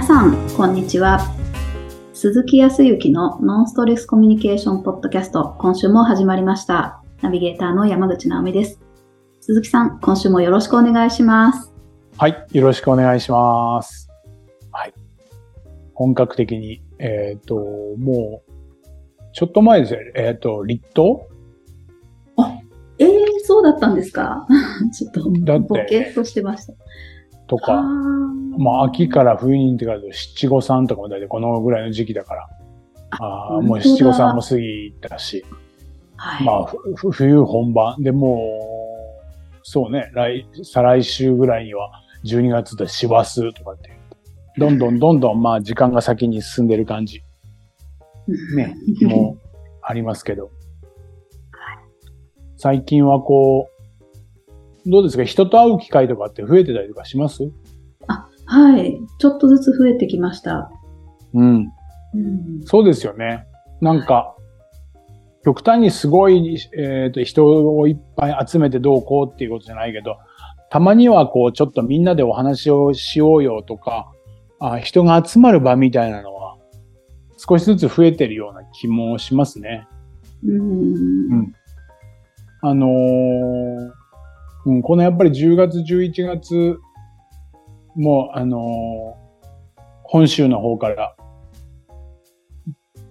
皆さん、こんにちは。鈴木康之のノンストレスコミュニケーションポッドキャスト、今週も始まりました。ナビゲーターの山口直美です。鈴木さん、今週もよろしくお願いします。はい。よろしくお願いします。はい。本格的に、えっ、と、もう、ちょっと前ですよ。えっ、と、立冬えー、そうだったんですか？ちょっと、ボケっとしてました。とか、あまあ、秋から冬にってから七五三とかも大体このぐらいの時期だから。ああーもう七五三も過ぎたし、はい。まあ、冬本番。でもう、そうね、来、再来週ぐらいには12月で師走とかって、どんどん どんどんまあ時間が先に進んでる感じ。ね、もうありますけど。最近はこう、どうですか？人と会う機会とかって増えてたりとかします？はい。ちょっとずつ増えてきました。うん。うん、そうですよね。なんか、極端にすごい、えっ、と、人をいっぱい集めてどうこうっていうことじゃないけど、たまにはこう、ちょっとみんなでお話をしようよとか、あ人が集まる場みたいなのは、少しずつ増えてるような気もしますね。うんあのーうん、このやっぱり10月、11月も、あのー本州の方から、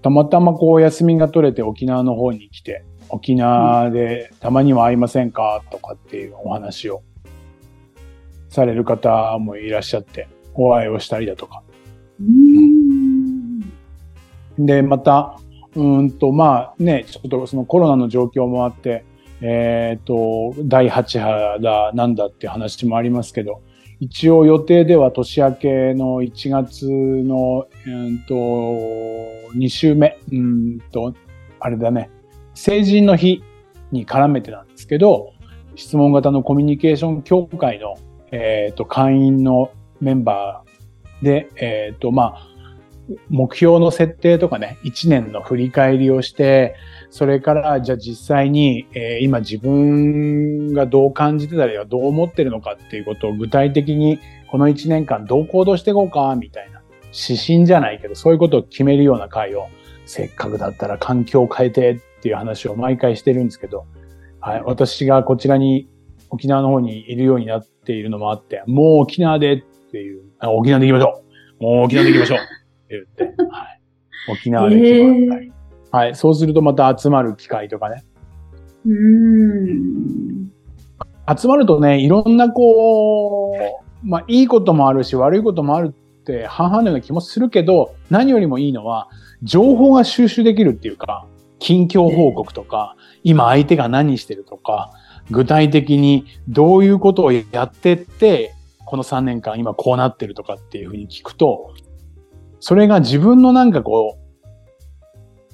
たまたまこう休みが取れて沖縄の方に来て、沖縄でたまには会いませんかとかっていうお話をされる方もいらっしゃって、お会いをしたりだとか。うんで、また、うーんと、まあね、ちょっとそのコロナの状況もあって、えっ、と、第8波だ、なんだって話もありますけど、一応予定では年明けの1月の、うーと、2週目、うんと、あれだね、成人の日に絡めてなんですけど、質問型のコミュニケーション協会の、えっ、と、会員のメンバーで、えっ、と、まあ、目標の設定とかね、一年の振り返りをして、それから、じゃあ実際に、えー今自分がどう感じてたりはどう思ってるのかっていうことを具体的にこの一年間どう行動していこうか、みたいな指針じゃないけど、そういうことを決めるような会を、せっかくだったら環境を変えてっていう話を毎回してるんですけど、はい、私がこちらに沖縄の方にいるようになっているのもあって、もう沖縄でっていう、あ沖縄で行きましょう。もう沖縄で行きましょう。言って、はい、沖縄で行きまったり、はい。そうするとまた集まる機会とかね。うん集まるとね、いろんなこう、まあいいこともあるし悪いこともあるって半々のような気もするけど、何よりもいいのは、情報が収集できるっていうか、近況報告とか、今相手が何してるとか、具体的にどういうことをやってって、この3年間今こうなってるとかっていうふうに聞くと、それが自分のなんかこう、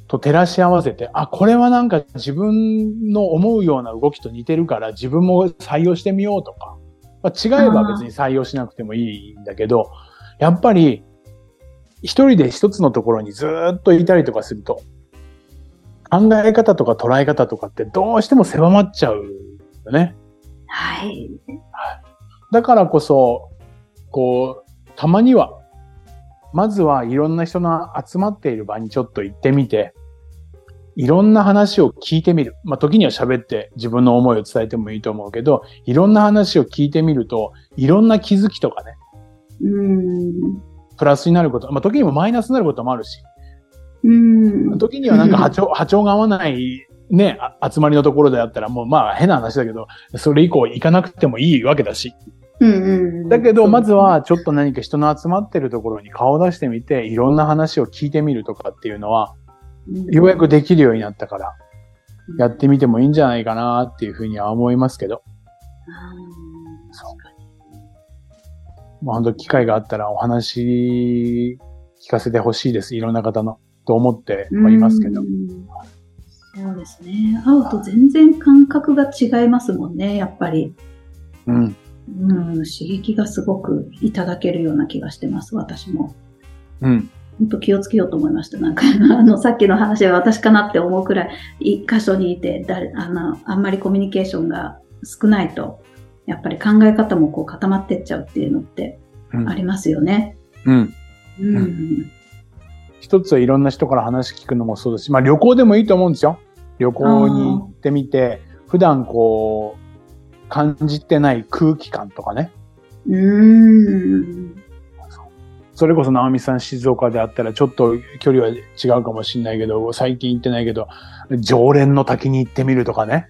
と照らし合わせて、あ、これはなんか自分の思うような動きと似てるから自分も採用してみようとか、まあ、違えば別に採用しなくてもいいんだけど、やっぱり一人で一つのところにずーっといたりとかすると、考え方とか捉え方とかってどうしても狭まっちゃうよね。はい。だからこそ、こう、たまには、まずはいろんな人の集まっている場にちょっと行ってみて、いろんな話を聞いてみる。まあ、時には喋って自分の思いを伝えてもいいと思うけど、いろんな話を聞いてみると、いろんな気づきとかね、うんプラスになること、まあ、時にもマイナスになることもあるし、うん時にはなんか 波長、波長が合わないね、あ集まりのところであったらもうまあ変な話だけど、それ以降行かなくてもいいわけだし。うんうんだけど、まずはちょっと何か人の集まってるところに顔を出してみて、いろんな話を聞いてみるとかっていうのは、ようやくできるようになったから、やってみてもいいんじゃないかなっていうふうには思いますけど、そうまあ、本当機会があったらお話聞かせてほしいです。いろんな方の、と思ってはいますけどう。んそうですね。会うと全然感覚が違いますもんね、やっぱり。うん。うん、刺激がすごくいただけるような気がしてます、私も。うん。本当気をつけようと思いました。なんか、あの、さっきの話は私かなって思うくらい、一箇所にいて、誰、あの、あんまりコミュニケーションが少ないと、やっぱり考え方もこう固まってっちゃうっていうのってうんありますよね。うん。うん。一つはいろんな人から話聞くのもそうだし、まあ旅行でもいいと思うんですよ。旅行に行ってみて、普段こう、感じてない空気感とかね。うーん。それこそ直美さん静岡であったらちょっと距離は違うかもしれないけど、最近行ってないけど、常連の滝に行ってみるとかね。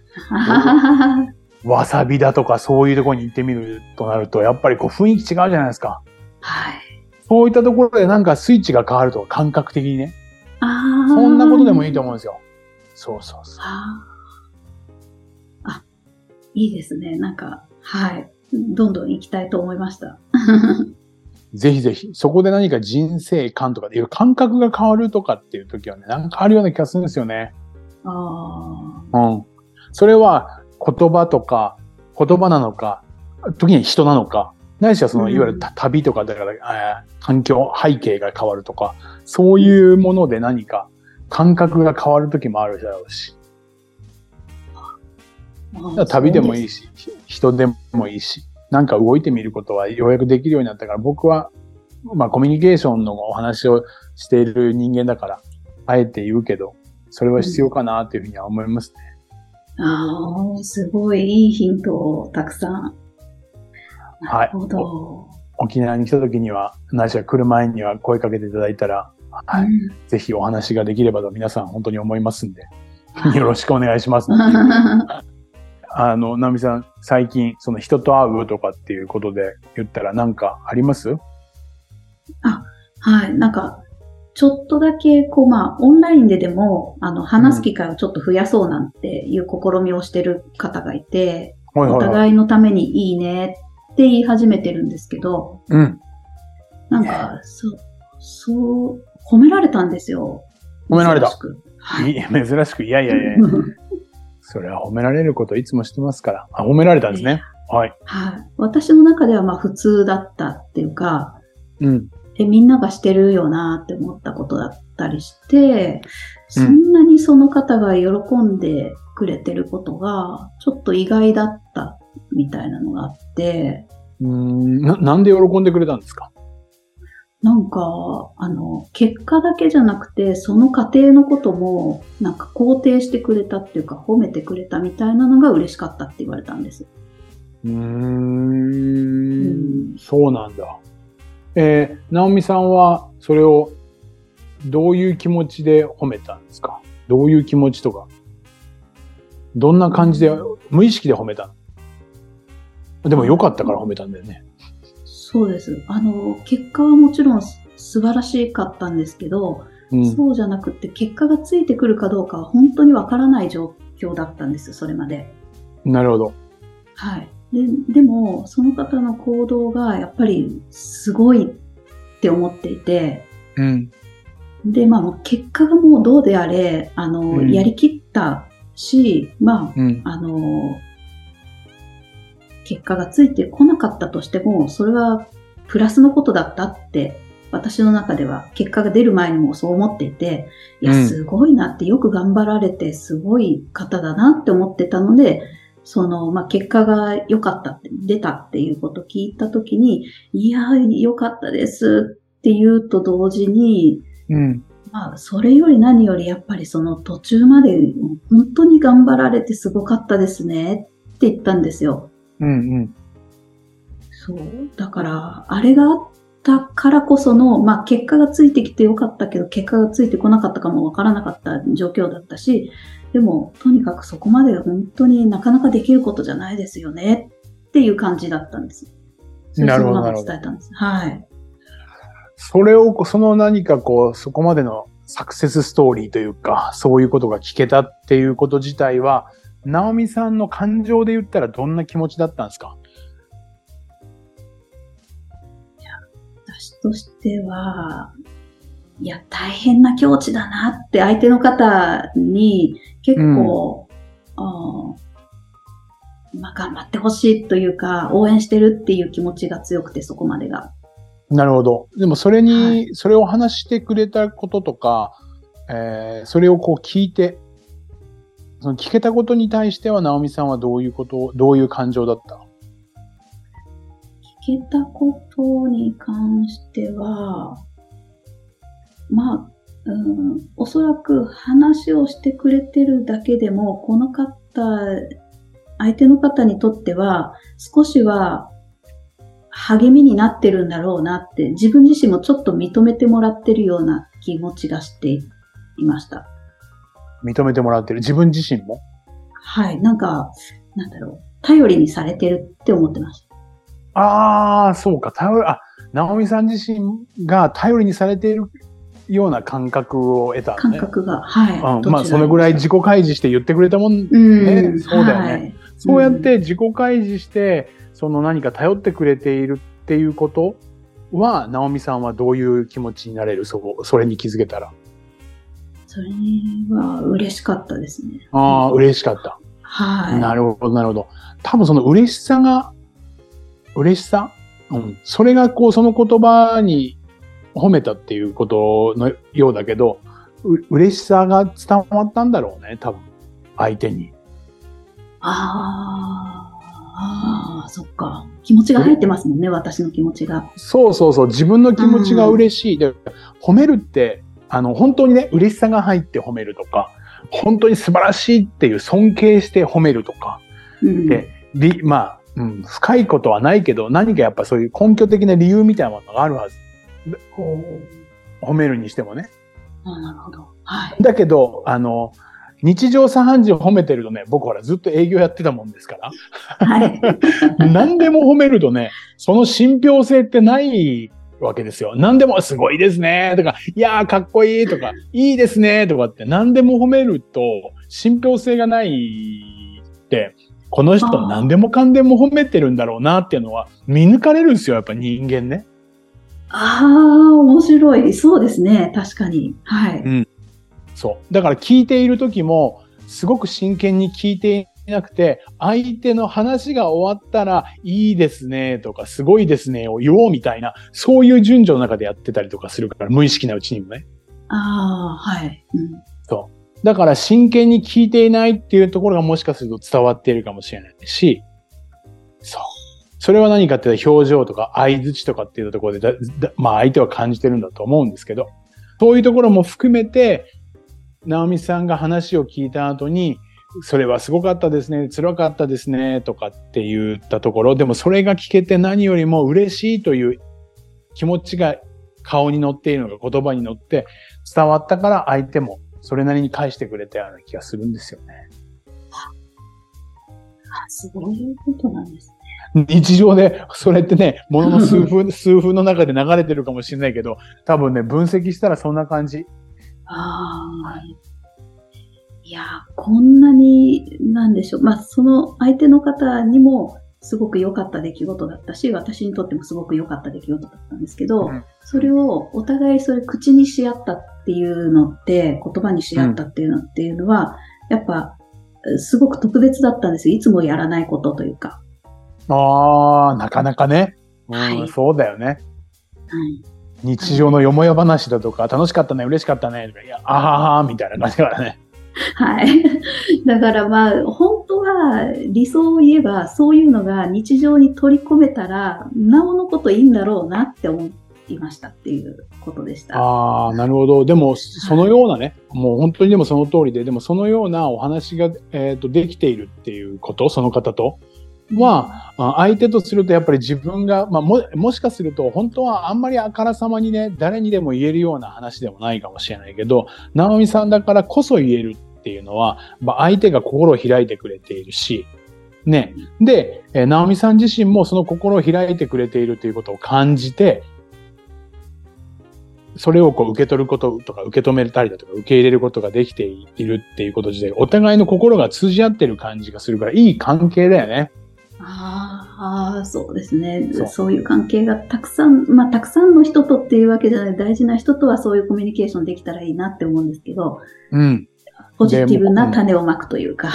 わさびだとかそういうところに行ってみるとなると、やっぱりこう雰囲気違うじゃないですか。はい。そういったところでなんかスイッチが変わると感覚的にね。ああ。そんなことでもいいと思うんですよ。そうそうそう。いいですね。なんか、はい。どんどん行きたいと思いました。ぜひぜひ、そこで何か人生観とかでいう感覚が変わるとかっていう時はね、なんかあるような気がするんですよね。あうん。それは言葉とか、言葉なのか、時に人なのか、ないしはその、うんいわゆるた旅とかだから、えー環境、背景が変わるとか、そういうもので何か感覚が変わる時もあるだろうし、あ。旅でもいい。いし、ひ人でもいいし、なんか動いてみることはようやくできるようになったから、僕は、まあコミュニケーションのお話をしている人間だから、あえて言うけど、それは必要かなっていうふうには思いますね。ああ、すごいいいヒントをたくさん。なはいるほど。沖縄に来た時には、ないしは来る前には声かけていただいたら、はい、うんぜひお話ができればと皆さん本当に思いますんで、よろしくお願いします。あの、ナミさん、最近、その人と会うとかっていうことで言ったら何かあります？はい。なんか、ちょっとだけ、こう、まあ、オンラインででも、あの、話す機会をちょっと増やそうなんていう試みをしてる方がいて、お。互いのためにいいねって言い始めてるんですけど、うん。なんか、そう、そう、褒められたんですよ。褒められたはい。い珍しく、いやいやいや、それは褒められることいつもしてますから。あ、褒められたんですね。はい。はい。私の中ではまあ普通だったっていうか、うん。え、みんながしてるよなって思ったことだったりして、そんなにその方が喜んでくれてることが、ちょっと意外だったみたいなのがあって、うーんな、なんで喜んでくれたんですか？なんか、あの、結果だけじゃなくて、その過程のことも、なんか肯定してくれたっていうか、褒めてくれたみたいなのが嬉しかったって言われたんです。うーうんん、そうなんだ。えー、直美さんはそれをどういう気持ちで褒めたんですか？どういう気持ちとか？どんな感じで、無意識で褒めたの？でも良かったから褒めたんだよね。そうです。あの、結果はもちろんす素晴らしかったんですけど、うん。そうじゃなくて、結果がついてくるかどうかは本当にわからない状況だったんですよ、それまで。なるほど。はい。ででも、その方の行動がやっぱりすごいって思っていて、うん。で、まあ、結果がもうどうであれ、あの、うんやりきったし、まうん。あ、あの、結果がついてこなかったとしても、それはプラスのことだったって、私の中では結果が出る前にもそう思っていて、いや、うんすごいなって、よく頑張られて、すごい方だなって思ってたので、その、まあ、結果が良かったって、出たっていうことを聞いたときに、いや、良かったですって言うと同時に、うん。まあ、それより何よりやっぱりその途中まで本当に頑張られてすごかったですねって言ったんですよ。うん。うん。そう。だから、あれがあったからこその、まあ結果がついてきてよかったけど、結果がついてこなかったかもわからなかった状況だったし、でも、とにかくそこまで本当になかなかできることじゃないですよねっていう感じだったんです。なるほど伝えたんです。はい。それを、その何かこう、そこまでのサクセスストーリーというか、そういうことが聞けたっていうこと自体は、直美さんの感情で言ったらどんな気持ちだったんですか？としては、いや、大変な境地だなって相手の方に結構、あーまあ、頑張ってほしいというか、応援してるっていう気持ちが強くて、そこまでが。なるほど。でもそれに、はそれを話してくれたこととか、えーそれをこう聞いて、その聞けたことに対しては直美さんはどういうこと、どういう感情だった？聞けたことに関しては、まあ、うん、おそらく話をしてくれてるだけでも、この方、相手の方にとっては、少しは励みになってるんだろうなって、自分自身もちょっと認めてもらってるような気持ちがしていました。認めてもらってる？自分自身も？はい。なんか、なんだろう。頼りにされてるって思ってました。ああ、そうか。頼り、あ、直美さん自身が頼りにされているような感覚を得た、ね。感覚が。はい。うん、まあ、そのぐらい自己開示して言ってくれたもん。うん、ねそうだよねはいそうやって自己開示して、その何か頼ってくれているっていうことは、直美さんはどういう気持ちになれる？そこ、それに気づけたら。それは嬉しかったですね。ああ、嬉しかった。はい。なるほど、なるほど。多分その嬉しさが、嬉しさ？うん。それがこう、その言葉に褒めたっていうことのようだけど、う嬉しさが伝わったんだろうね、多分。相手に。あーあー、そっか。気持ちが入ってますもんね、私の気持ちが。そうそうそう、自分の気持ちが嬉しい。で、褒めるって、あの、本当にね、嬉しさが入って褒めるとか、本当に素晴らしいっていう尊敬して褒めるとか、うん。でりまあ、うん、深いことはないけど、何かやっぱそういう根拠的な理由みたいなものがあるはず。褒めるにしてもね。あなるほど。はい。だけど、あの、日常茶飯事を褒めてるとね、僕ほらずっと営業やってたもんですから、はい。何でも褒めるとね、その信憑性ってないわけですよ。何でもすごいですねとか、いやーかっこいいとか、いいですねとかって何でも褒めると信憑性がないって、この人何でもかんでも褒めてるんだろうなっていうのは見抜かれるんですよ、やっぱ人間ね。ああ、面白い。そうですね。確かに。はい。そう。だから聞いている時も、すごく真剣に聞いていなくて、相手の話が終わったら、いいですねとか、すごいですねを言おうみたいな、そういう順序の中でやってたりとかするから、無意識なうちにもね。ああ、はい。うんそう。だから真剣に聞いていないっていうところがもしかすると伝わっているかもしれないし、そう。それは何かっていうと表情とか相槌とかっていうところでだ、まあ相手は感じてるんだと思うんですけど、そういうところも含めて、直美さんが話を聞いた後に、それはすごかったですね、辛かったですね、とかって言ったところ、でもそれが聞けて何よりも嬉しいという気持ちが顔に乗っているのが言葉に乗って伝わったから相手もそれなりに返してくれたような気がするんですよね。あそういうことなんですね。日常で、それってね、ものの数分、数分の中で流れてるかもしれないけど、多分ね、分析したらそんな感じ。ああ。いや、こんなに、なんでしょう。まあ、その相手の方にもすごく良かった出来事だったし、私にとってもすごく良かった出来事だったんですけど、うんそれをお互いそれ口にし合ったっていうのって、言葉にし合ったっていうのっていうのは、やっぱ、すごく特別だったんですよ。いつもやらないことというか。ああ、なかなかね。うん、はいそうだよね。はい。日常のよもや話だとか、楽しかったね、嬉しかったね、とか、いや、あははみたいな感じだからね。はい。だからまあ、本当は理想を言えば、そういうのが日常に取り込めたら、なおのこといいんだろうなって思いましたっていうことでした。ああ、なるほど。でも、そのようなね、もう本当にでもその通りで、でもそのようなお話が、えっ、と、できているっていうこと、その方と、は、あ相手とするとやっぱり自分が、まあ、も、もしかすると本当はあんまりあからさまにね、誰にでも言えるような話でもないかもしれないけど、直美さんだからこそ言えるっていうのは、まあ、相手が心を開いてくれているし、ね。で、えー直美さん自身もその心を開いてくれているということを感じて、それをこう受け取ることとか受け止めたりだとか受け入れることができているっていうこと自体、お互いの心が通じ合ってる感じがするから、いい関係だよね。ああ、そうですねそうそういう関係がたくさん、まあ、たくさんの人とっていうわけじゃない、大事な人とはそういうコミュニケーションできたらいいなって思うんですけど、うん。ポジティブな種をまくというか、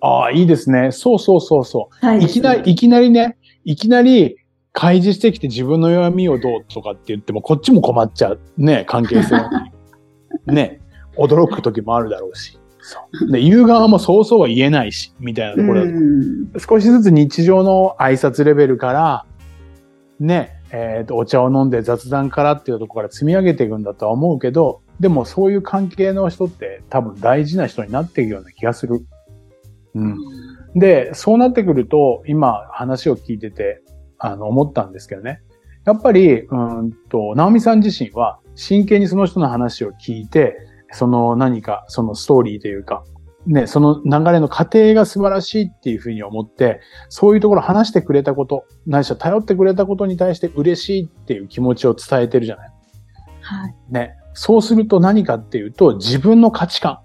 ああ、いいですね。そうそうそうそう。大事いきなり、いきなりね、いきなり開示してきて自分の弱みをどうとかって言っても、こっちも困っちゃう。ね、関係性。ね、驚く時もあるだろうし。そう。で、言う側もそうそうは言えないし、みたいなところ少しずつ日常の挨拶レベルから、ね、えっ、と、お茶を飲んで雑談からっていうところから積み上げていくんだとは思うけど、でもそういう関係の人って多分大事な人になっていくような気がする。うん。で、そうなってくると、今話を聞いてて、あの、思ったんですけどね。やっぱり、うんと、直美さん自身は真剣にその人の話を聞いて、その何か、そのストーリーというか、ね、その流れの過程が素晴らしいっていうふうに思って、そういうところ話してくれたこと、ないしは頼ってくれたことに対して嬉しいっていう気持ちを伝えてるじゃない。はい。ね。そうすると何かっていうと、自分の価値観。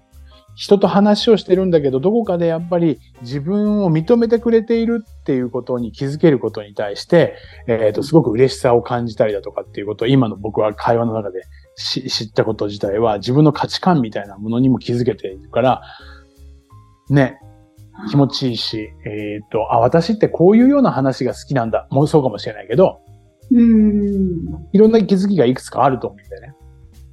人と話をしてるんだけど、どこかでやっぱり自分を認めてくれているっていうことに気づけることに対して、えっ、と、すごく嬉しさを感じたりだとかっていうことを今の僕は会話の中で知ったこと自体は自分の価値観みたいなものにも気づけているから、ね、気持ちいいし、えっ、と、あ、私ってこういうような話が好きなんだ。もうそうかもしれないけど、うん。いろんな気づきがいくつかあると思うんだよね。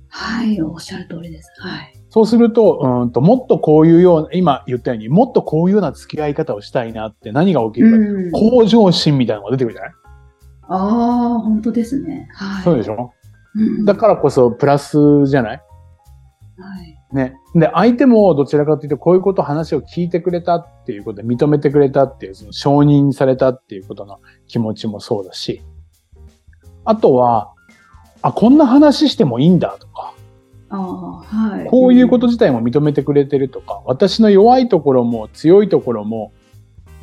はい、おっしゃる通りです。はい。そうすると、うんと、もっとこういうような、今言ったように、もっとこういうような付き合い方をしたいなって何が起きるか、うん、向上心みたいなのが出てくるじゃない？ああ、本当ですね。はい。そうでしょ、うん、だからこそプラスじゃない？はい。ね。で、相手もどちらかというと、こういうこと話を聞いてくれたっていうことで認めてくれたっていう、その承認されたっていうことの気持ちもそうだし、あとは、あ、こんな話してもいいんだとか、あはい、こういうこと自体も認めてくれてるとか、私の弱いところも強いところも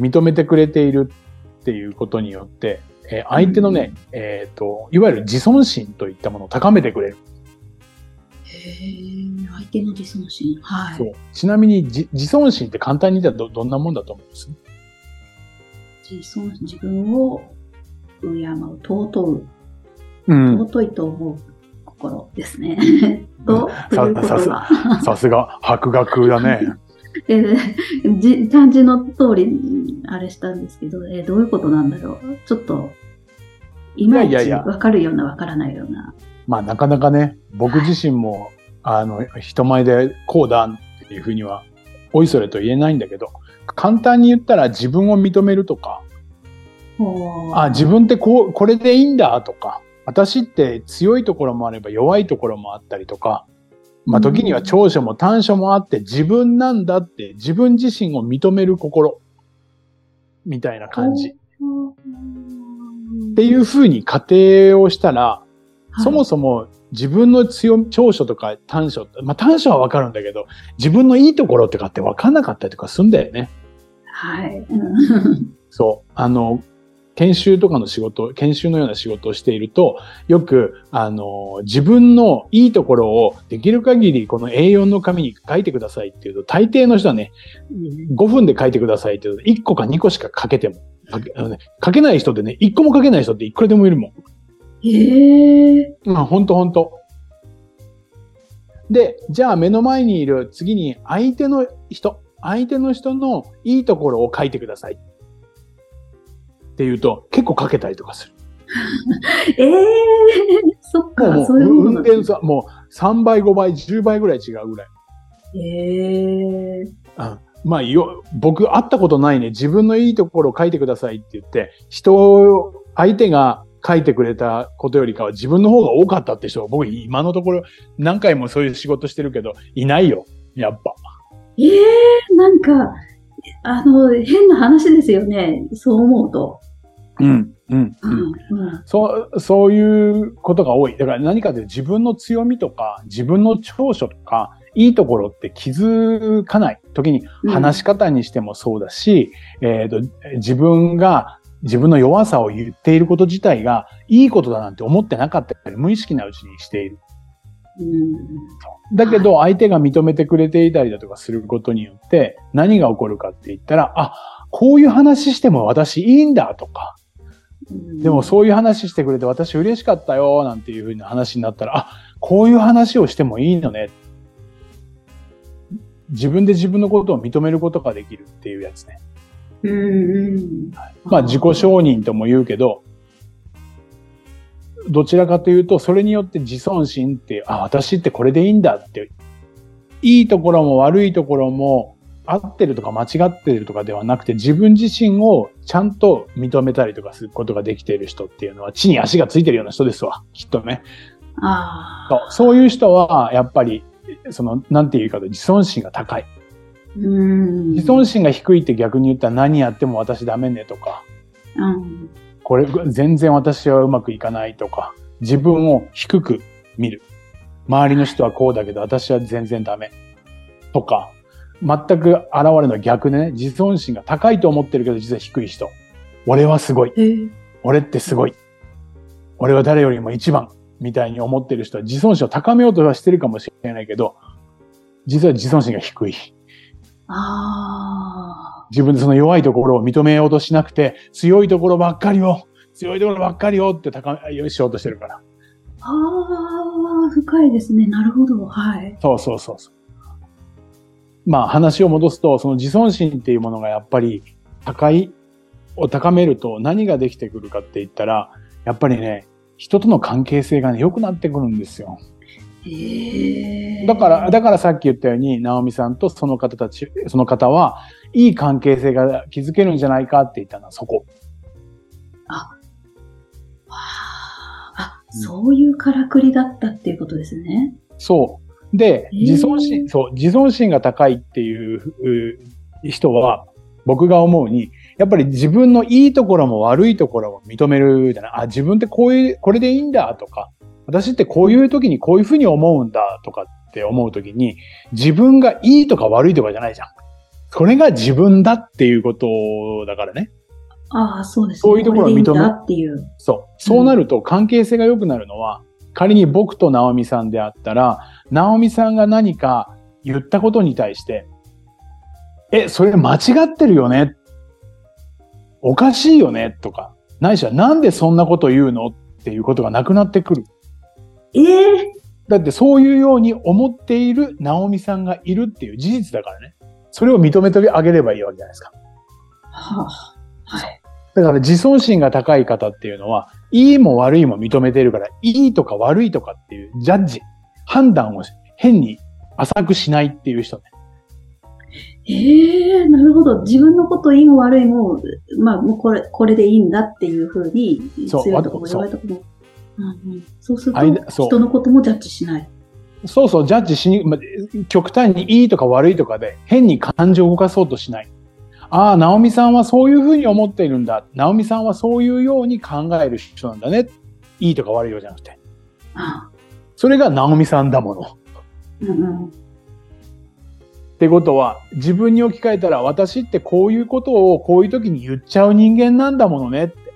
認めてくれているっていうことによって、えー、相手のね、うん、えっ、ー、と、いわゆる自尊心といったものを高めてくれる。へ相手の自尊心。はい。そう。ちなみに自尊心って簡単に言ったらどどんなもんだと思うんです？自尊心、自分を敬う、尊う。うん、尊いと思う心ですね。と、ささすが、博学だね。えー、漢字の通り、あれしたんですけど、えー、どういうことなんだろう。ちょっと、いまいちわかるようなわからないような。まあ、なかなかね、僕自身も、あの、人前でこうだっていうふうには、おいそれと言えないんだけど、簡単に言ったら自分を認めるとか、あ、自分ってこう、これでいいんだとか、私って強いところもあれば弱いところもあったりとか、まあ時には長所も短所もあって自分なんだって自分自身を認める心みたいな感じ。っていうふうに仮定をしたら、そもそも自分の強長所とか短所、まあ短所はわかるんだけど、自分のいいところとかってわかんなかったりとかすんだよね。はい。そう。あの、研修とかの仕事、研修のような仕事をしていると、よく、あの、自分のいいところをできる限りこの A4 の紙に書いてくださいっていうと、大抵の人はね、5分で書いてくださいっていうと、1個か2個しか書けても、書けあのね、書けない人でね、1個も書けない人っていくらでもいるもん。へえ。まあ、ほんとほんと。で、じゃあ目の前にいる次に相手の人、相手の人のいいところを書いてください。っていうと、結構かけたりとかする。え えー、そっか、もうそういう運転さ、もう3倍、5倍、10倍ぐらい違うぐらい。ええー。まあよ、僕会ったことないね。自分のいいところを書いてくださいって言って、人を、相手が書いてくれたことよりかは自分の方が多かったって人は僕今のところ何回もそういう仕事してるけど、いないよ。やっぱ。ええー、なんか、あの、変な話ですよね。そう思うと。うん、うん、うん。そう、そういうことが多い。だから何かで自分の強みとか、自分の長所とか、いいところって気づかない。時に話し方にしてもそうだし、うん、えっ、と、自分が自分の弱さを言っていること自体がいいことだなんて思ってなかったり、無意識なうちにしている。うん、だけど、相手が認めてくれていたりだとかすることによって、何が起こるかって言ったら、あ、こういう話しても私いいんだとか、でもそういう話してくれて私嬉しかったよなんていうふうな話になったら、あ、こういう話をしてもいいのね。自分で自分のことを認めることができるっていうやつね。うん、まあ自己承認とも言うけど、どちらかというと、それによって自尊心って、あ、私ってこれでいいんだって、いいところも悪いところも合ってるとか間違ってるとかではなくて、自分自身をちゃんと認めたりとかすることができている人っていうのは、地に足がついてるような人ですわ、きっとね。あそうそういう人は、やっぱり、その、なんていうかと、自尊心が高い。うん。自尊心が低いって逆に言ったら何やっても私ダメねとか、うん。これ全然私はうまくいかないとか、自分を低く見る。周りの人はこうだけど私は全然ダメ。とか、全く現れるのは逆でね、自尊心が高いと思ってるけど実は低い人。俺はすごい。えー俺ってすごい。俺は誰よりも一番。みたいに思ってる人は自尊心を高めようとはしてるかもしれないけど、実は自尊心が低い。あ自分でその弱いところを認めようとしなくて、強いところばっかりを、強いところばっかりをって高め、しようとしてるから。あ。ああ、深いですね。なるほど。はい。そうそうそうそう。まあ話を戻すと、その自尊心っていうものがやっぱり高いを高めると何ができてくるかって言ったら、やっぱりね、人との関係性がね、良くなってくるんですよ。だから、だからさっき言ったように、直美さんとその方たち、その方は、いい関係性が築けるんじゃないかって言ったのはそこ。あ、そういうからくりだったっていうことですね。そう。で、自尊心、そう、自尊心が高いっていうう人は、僕が思うに、やっぱり自分のいいところも悪いところも認めるじゃない。あ、自分ってこういう、これでいいんだとか、私ってこういう時にこういうふうに思うんだとかって思う時に、自分がいいとか悪いとかじゃないじゃん。これが自分だっていうことだからね。ああ、そうですね。そういうところを認めれでいいんだっていう。そう。そうなると関係性が良くなるのは、仮に僕と直美さんであったら、直美さんが何か言ったことに対して、え、それ間違ってるよね？おかしいよね？とか、ないしはなんでそんなこと言うの？っていうことがなくなってくる。ええだってそういうように思っている直美さんがいるっていう事実だからね。それを認めてあげればいいわけじゃないですか。はあ、はい。だから自尊心が高い方っていうのは、いいも悪いも認めているから、いいとか悪いとかっていうジャッジ、判断を変に浅くしないっていう人ね。ええなるほど。自分のこといいも悪いも、まあ、もうこれ、これでいいんだっていうふうに、そう強いとこも弱いとこも。そうすると、人のこともジャッジしない。そうそう、ジャッジしに、ま極端にいいとか悪いとかで変に感情を動かそうとしない。ああ、直美さんはそういうふうに思っているんだ。直美さんはそういうように考える人なんだね。いいとか悪いよじゃなくて。あそれが直美さんだもの。うんうん、ってことは、自分に置き換えたら、私ってこういうことをこういう時に言っちゃう人間なんだものねって。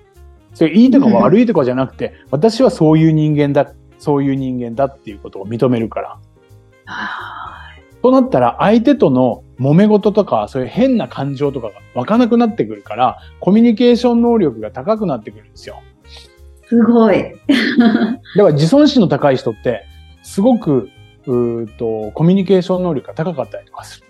それいいとか悪いとかじゃなくて、私はそういう人間だ、そういう人間だっていうことを認めるから。はとなったら、相手との揉め事とか、そういう変な感情とかが湧かなくなってくるから、コミュニケーション能力が高くなってくるんですよ。いすごい。だから自尊心の高い人って、すごく、うーと、コミュニケーション能力が高かったりとかする。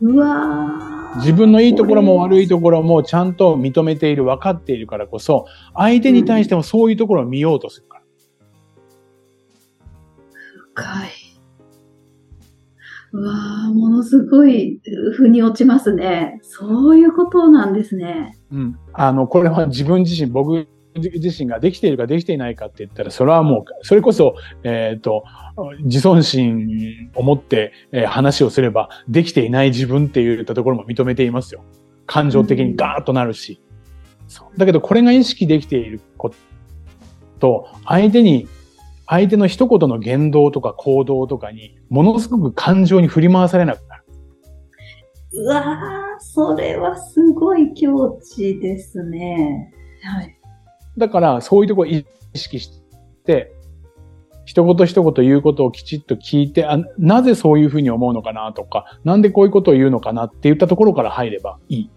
うわー自分のいいところも悪いところもちゃんと認めている、分かっているからこそ、相手に対してもそういうところを見ようとするから。深い。うわのすごい、腑に落ちますね。そういうことなんですね。うん。あの、これは自分自身、僕自身ができているかできていないかって言ったら、それはもう、それこそ、えっ、と、自尊心を持って、えー話をすれば、できていない自分って言ったところも認めていますよ。感情的にガーッとなるし。そうだけど、これが意識できていること、相手に、相手の一言の言動とか行動とかに、ものすごく感情に振り回されなくなる。うわーそれはすごい境地ですね。はい。だから、そういうところを意識して、一言一言言うことをきちっと聞いて、あなぜそういうふうに思うのかなとか、なんでこういうことを言うのかなって言ったところから入ればいい。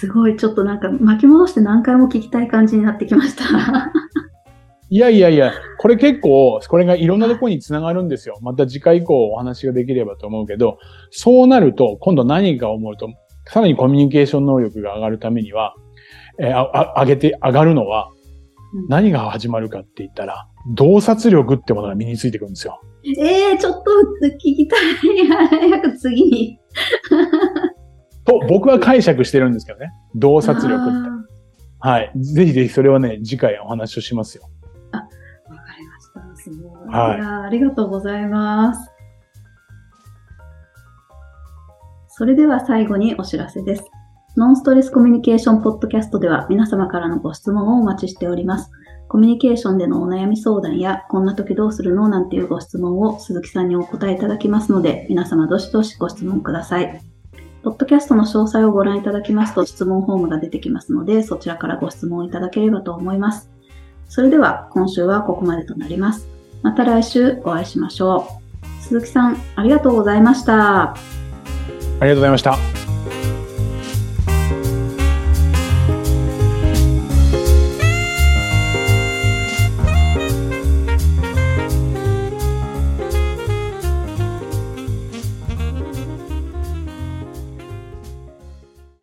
すごい、ちょっとなんか巻き戻して何回も聞きたい感じになってきました。いやいやいや、これ結構、これがいろんなところにつながるんですよ。また次回以降お話ができればと思うけど、そうなると、今度何が思うと、さらにコミュニケーション能力が上がるためには、えーああ上げて、上がるのは、うん何が始まるかって言ったら、洞察力ってものが身についてくるんですよ。ええー、ちょっと聞きたい。早く次に。と、僕は解釈してるんですけどね。洞察力って。あはい。ぜひぜひそれはね、次回お話をしますよ。ーわかりました。すごい。はいいやーありがとうございます。それでは最後にお知らせです。ノンストレスコミュニケーションポッドキャストでは皆様からのご質問をお待ちしております。コミュニケーションでのお悩み相談や、こんな時どうするのなんていうご質問を鈴木さんにお答えいただきますので、皆様どしどしご質問ください。ポッドキャストの詳細をご覧いただきますと質問フォームが出てきますので、そちらからご質問いただければと思います。それでは今週はここまでとなります。また来週お会いしましょう。鈴木さん、ありがとうございました。ありがとうございました。